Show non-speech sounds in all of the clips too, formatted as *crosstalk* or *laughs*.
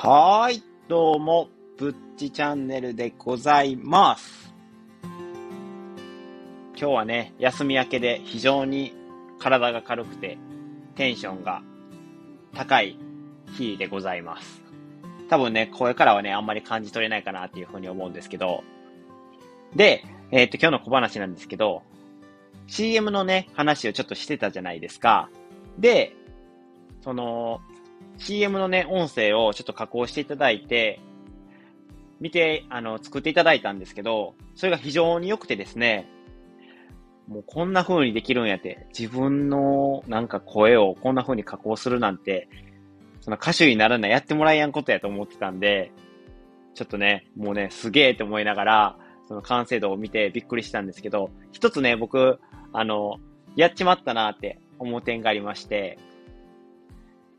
はい、どうも、ぶっちチャンネルでございます。今日はね、休み明けで非常に体が軽くて、テンションが高い日でございます。多分ね、声からはね、あんまり感じ取れないかなっていうふうに思うんですけど、で、えっ、と、今日の小話なんですけど、CM のね、話をちょっとしてたじゃないですか。で、その、CM のね、音声をちょっと加工していただいて、見て、あの、作っていただいたんですけど、それが非常に良くてですね、もうこんな風にできるんやって、自分のなんか声をこんな風に加工するなんて、その歌手にならないやってもらえやんことやと思ってたんで、ちょっとね、もうね、すげえって思いながら、その完成度を見てびっくりしたんですけど、一つね、僕、あの、やっちまったなって思う点がありまして、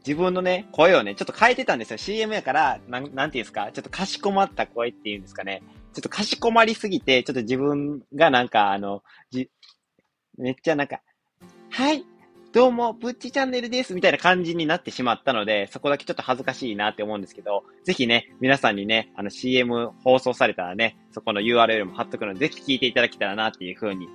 自分のね、声をね、ちょっと変えてたんですよ。CM やから、なん、なんていうんですか、ちょっとかしこまった声っていうんですかね。ちょっとかしこまりすぎて、ちょっと自分がなんか、あの、じ、めっちゃなんか、はい、どうも、ぶっちチャンネルです、みたいな感じになってしまったので、そこだけちょっと恥ずかしいなって思うんですけど、ぜひね、皆さんにね、あの CM 放送されたらね、そこの URL も貼っとくので、ぜひ聞いていただけたらなっていう風に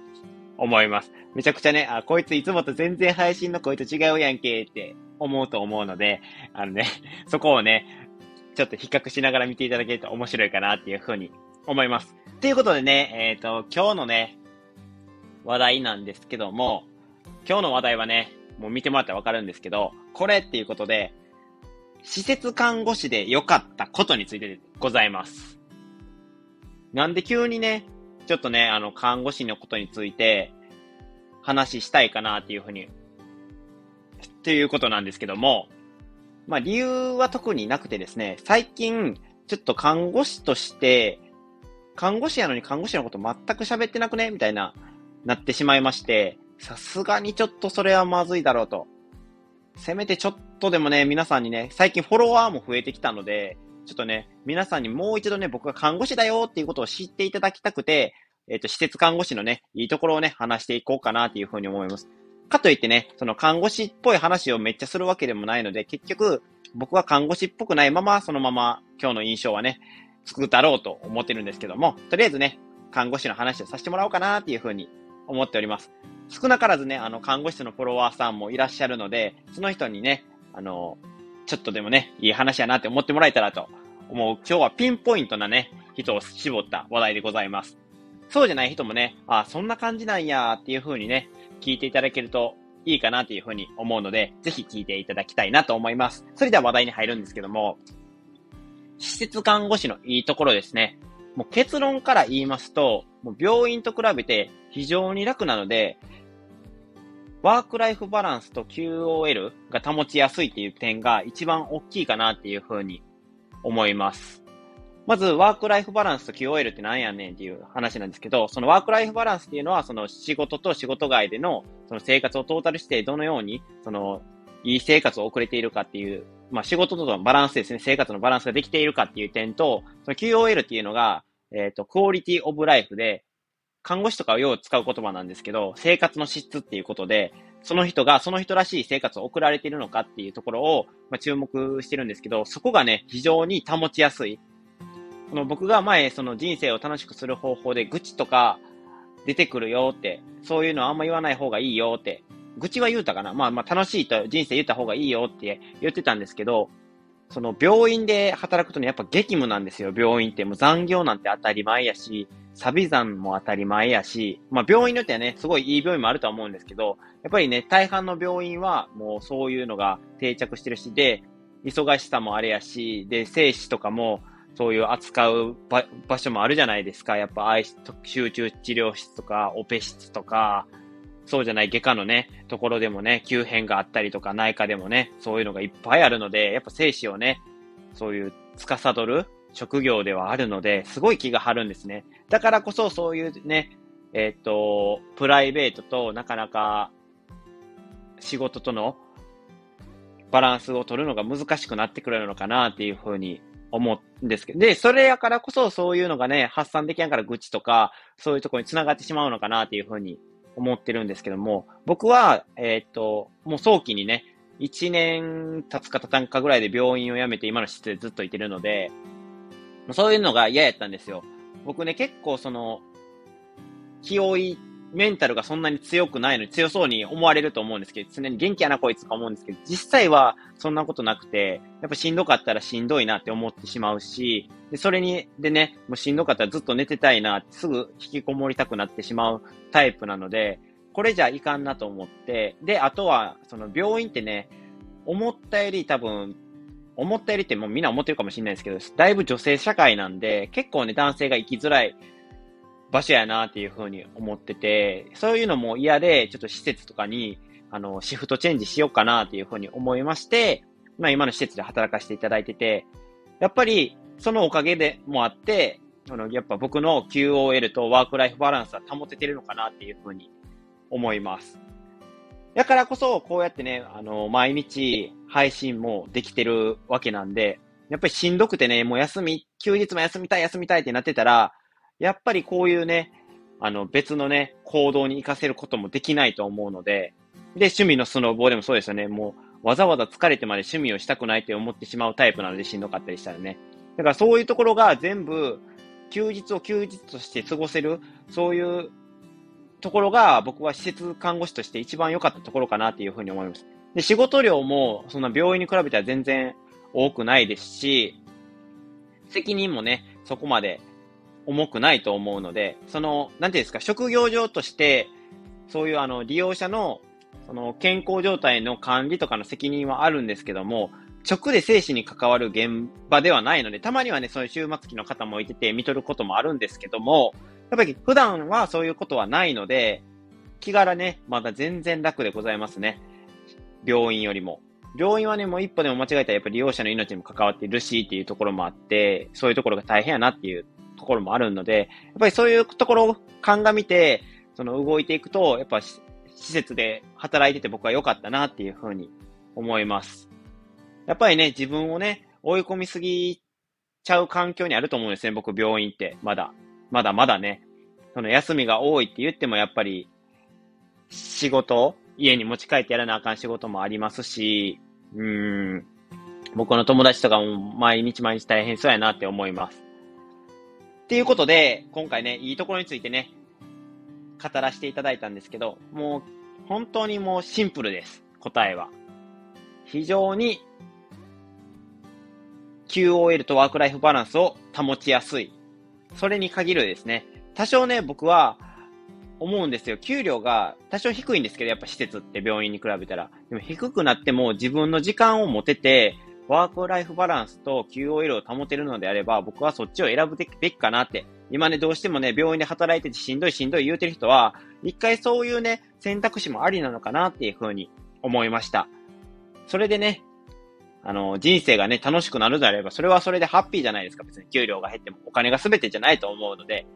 思います。めちゃくちゃね、あ、こいついつもと全然配信の声と違うやんけって思うと思うので、あのね、*laughs* そこをね、ちょっと比較しながら見ていただけると面白いかなっていうふうに思います。ということでね、えっ、と、今日のね、話題なんですけども、今日の話題はね、もう見てもらったらわかるんですけど、これっていうことで、施設看護師で良かったことについてでございます。なんで急にね、ちょっとね、あの、看護師のことについて話したいかなっていうふうに、っていうことなんですけども、まあ理由は特になくてですね、最近、ちょっと看護師として、看護師やのに看護師のこと全く喋ってなくね？みたいな、なってしまいまして、さすがにちょっとそれはまずいだろうと。せめてちょっとでもね、皆さんにね、最近フォロワーも増えてきたので、ちょっとね、皆さんにもう一度ね、僕が看護師だよっていうことを知っていただきたくて、えっ、と、施設看護師のね、いいところをね、話していこうかなっていうふうに思います。かといってね、その看護師っぽい話をめっちゃするわけでもないので、結局、僕は看護師っぽくないまま、そのまま今日の印象はね、作ったろうと思ってるんですけども、とりあえずね、看護師の話をさせてもらおうかなっていうふうに思っております。少なからずね、あの、看護師のフォロワーさんもいらっしゃるので、その人にね、あの、ちょっとでもね、いい話やなって思ってもらえたらと思う。今日はピンポイントなね、人を絞った話題でございます。そうじゃない人もね、あ、そんな感じなんやっていう風にね、聞いていただけるといいかなっていう風に思うので、ぜひ聞いていただきたいなと思います。それでは話題に入るんですけども、施設看護師のいいところですね。もう結論から言いますと、もう病院と比べて非常に楽なので、ワークライフバランスと QOL が保ちやすいっていう点が一番大きいかなっていう風に思います。まず、ワークライフバランスと QOL って何やねんっていう話なんですけど、そのワークライフバランスっていうのは、その仕事と仕事外での、その生活をトータルして、どのように、その、いい生活を送れているかっていう、まあ仕事とのバランスですね、生活のバランスができているかっていう点と、その QOL っていうのが、えっ、と、クオリティオブライフで、看護師とかをよう使う言葉なんですけど、生活の質っていうことで、その人がその人らしい生活を送られているのかっていうところを、ま、注目してるんですけど、そこがね、非常に保ちやすい。その僕が前、その人生を楽しくする方法で愚痴とか出てくるよって、そういうのあんま言わない方がいいよって、愚痴は言うたかな？まあまあ楽しいと人生言った方がいいよって言ってたんですけど、その病院で働くとね、やっぱ激務なんですよ、病院って。もう残業なんて当たり前やし、サビ残も当たり前やし、まあ病院によってはね、すごいいい病院もあるとは思うんですけど、やっぱりね、大半の病院はもうそういうのが定着してるし、で、忙しさもあれやし、で、生死とかも、そういう扱う場所もあるじゃないですか。やっぱ、集中治療室とか、オペ室とか、そうじゃない外科のね、ところでもね、急変があったりとか、内科でもね、そういうのがいっぱいあるので、やっぱ生死をね、そういう司る職業ではあるので、すごい気が張るんですね。だからこそ、そういうね、えっ、と、プライベートとなかなか仕事とのバランスを取るのが難しくなってくるのかなっていうふうに思うんですけど、で、それやからこそそういうのがね、発散できながら愚痴とか、そういうところに繋がってしまうのかなっていうふうに思ってるんですけども、僕は、えっ、と、もう早期にね、1年経つか経たんかぐらいで病院を辞めて今の施設でずっといてるので、そういうのが嫌やったんですよ。僕ね、結構その、気負い、メンタルがそんなに強くないのに強そうに思われると思うんですけど、常に元気やなこいつか思うんですけど、実際はそんなことなくて、やっぱしんどかったらしんどいなって思ってしまうし、で、それに、でね、もうしんどかったらずっと寝てたいな、すぐ引きこもりたくなってしまうタイプなので、これじゃいかんなと思って、で、あとは、その病院ってね、思ったより多分、思ったよりってもうみんな思ってるかもしれないですけど、だいぶ女性社会なんで、結構ね、男性が生きづらい場所やなっていうふうに思ってて、そういうのも嫌で、ちょっと施設とかに、あの、シフトチェンジしようかなっていうふうに思いまして、まあ今の施設で働かせていただいてて、やっぱり、そのおかげでもあって、あの、やっぱ僕の QOL とワークライフバランスは保ててるのかなっていうふうに思います。だからこそ、こうやってね、あの、毎日配信もできてるわけなんで、やっぱりしんどくてね、もう休み、休日も休みたい休みたいってなってたら、やっぱりこういうね、あの、別のね、行動に活かせることもできないと思うので、で、趣味のスノーボーでもそうですよね。もう、わざわざ疲れてまで趣味をしたくないって思ってしまうタイプなのでしんどかったりしたらね。だからそういうところが全部、休日を休日として過ごせる、そういうところが僕は施設看護師として一番良かったところかなっていうふうに思います。で、仕事量もそんな病院に比べたら全然多くないですし、責任もね、そこまで重くないと思うので、その、なんていうんですか、職業上として、そういうあの、利用者の、その、健康状態の管理とかの責任はあるんですけども、直で生死に関わる現場ではないので、たまにはね、そういう終末期の方もいてて、見とることもあるんですけども、やっぱり普段はそういうことはないので、気柄ね、まだ全然楽でございますね。病院よりも。病院はね、もう一歩でも間違えたらやっぱり利用者の命にも関わっているしっていうところもあって、そういうところが大変やなっていうところもあるので、やっぱりそういうところを鑑みて、その動いていくと、やっぱ施設で働いてて僕は良かったなっていうふうに思います。やっぱりね、自分をね、追い込みすぎちゃう環境にあると思うんですね、僕病院って、まだ。まだまだね、その休みが多いって言ってもやっぱり、仕事、家に持ち帰ってやらなあかん仕事もありますし、うん、僕の友達とかも毎日毎日大変そうやなって思います。っていうことで、今回ね、いいところについてね、語らせていただいたんですけど、もう、本当にもうシンプルです。答えは。非常に QOL とワークライフバランスを保ちやすいそれに限るですね。多少ね、僕は思うんですよ。給料が多少低いんですけど、やっぱ施設って病院に比べたら。でも低くなっても自分の時間を持てて、ワークライフバランスと QOL を保てるのであれば、僕はそっちを選ぶべきかなって。今ね、どうしてもね、病院で働いててしんどいしんどい言うてる人は、一回そういうね、選択肢もありなのかなっていうふうに思いました。それでね、あの、人生がね、楽しくなるであれば、それはそれでハッピーじゃないですか。別に給料が減ってもお金が全てじゃないと思うので。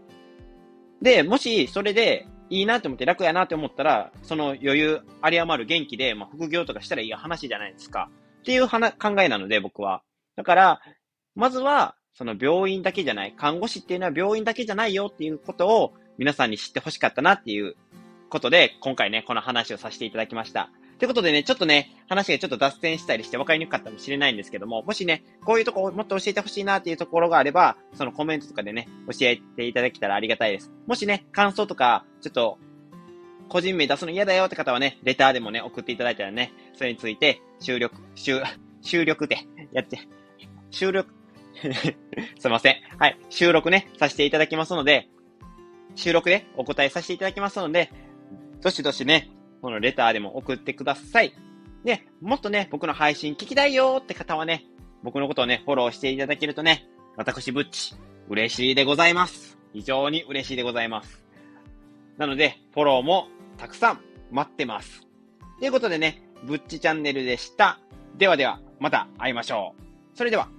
で、もし、それで、いいなと思って楽やなって思ったら、その余裕、あり余る元気で、まあ、副業とかしたらいい話じゃないですか。っていう考えなので、僕は。だから、まずは、その病院だけじゃない、看護師っていうのは病院だけじゃないよっていうことを皆さんに知ってほしかったなっていうことで、今回ね、この話をさせていただきました。ということでね、ちょっとね、話がちょっと脱線したりして分かりにくかったかもしれないんですけども、もしね、こういうとこをもっと教えてほしいなっていうところがあれば、そのコメントとかでね、教えていただけたらありがたいです。もしね、感想とか、ちょっと、個人名出すの嫌だよって方はね、レターでもね、送っていただいたらね、それについて、収録、収、収録でやって、収録 *laughs* すいません。はい。収録ね、させていただきますので、収録でお答えさせていただきますので、どしどしね、このレターでも送ってください。で、もっとね、僕の配信聞きたいよって方はね、僕のことをね、フォローしていただけるとね、私、ブッチ、嬉しいでございます。非常に嬉しいでございます。なので、フォローもたくさん待ってます。ということでね、ブッチチャンネルでした。ではでは、また会いましょう。それでは。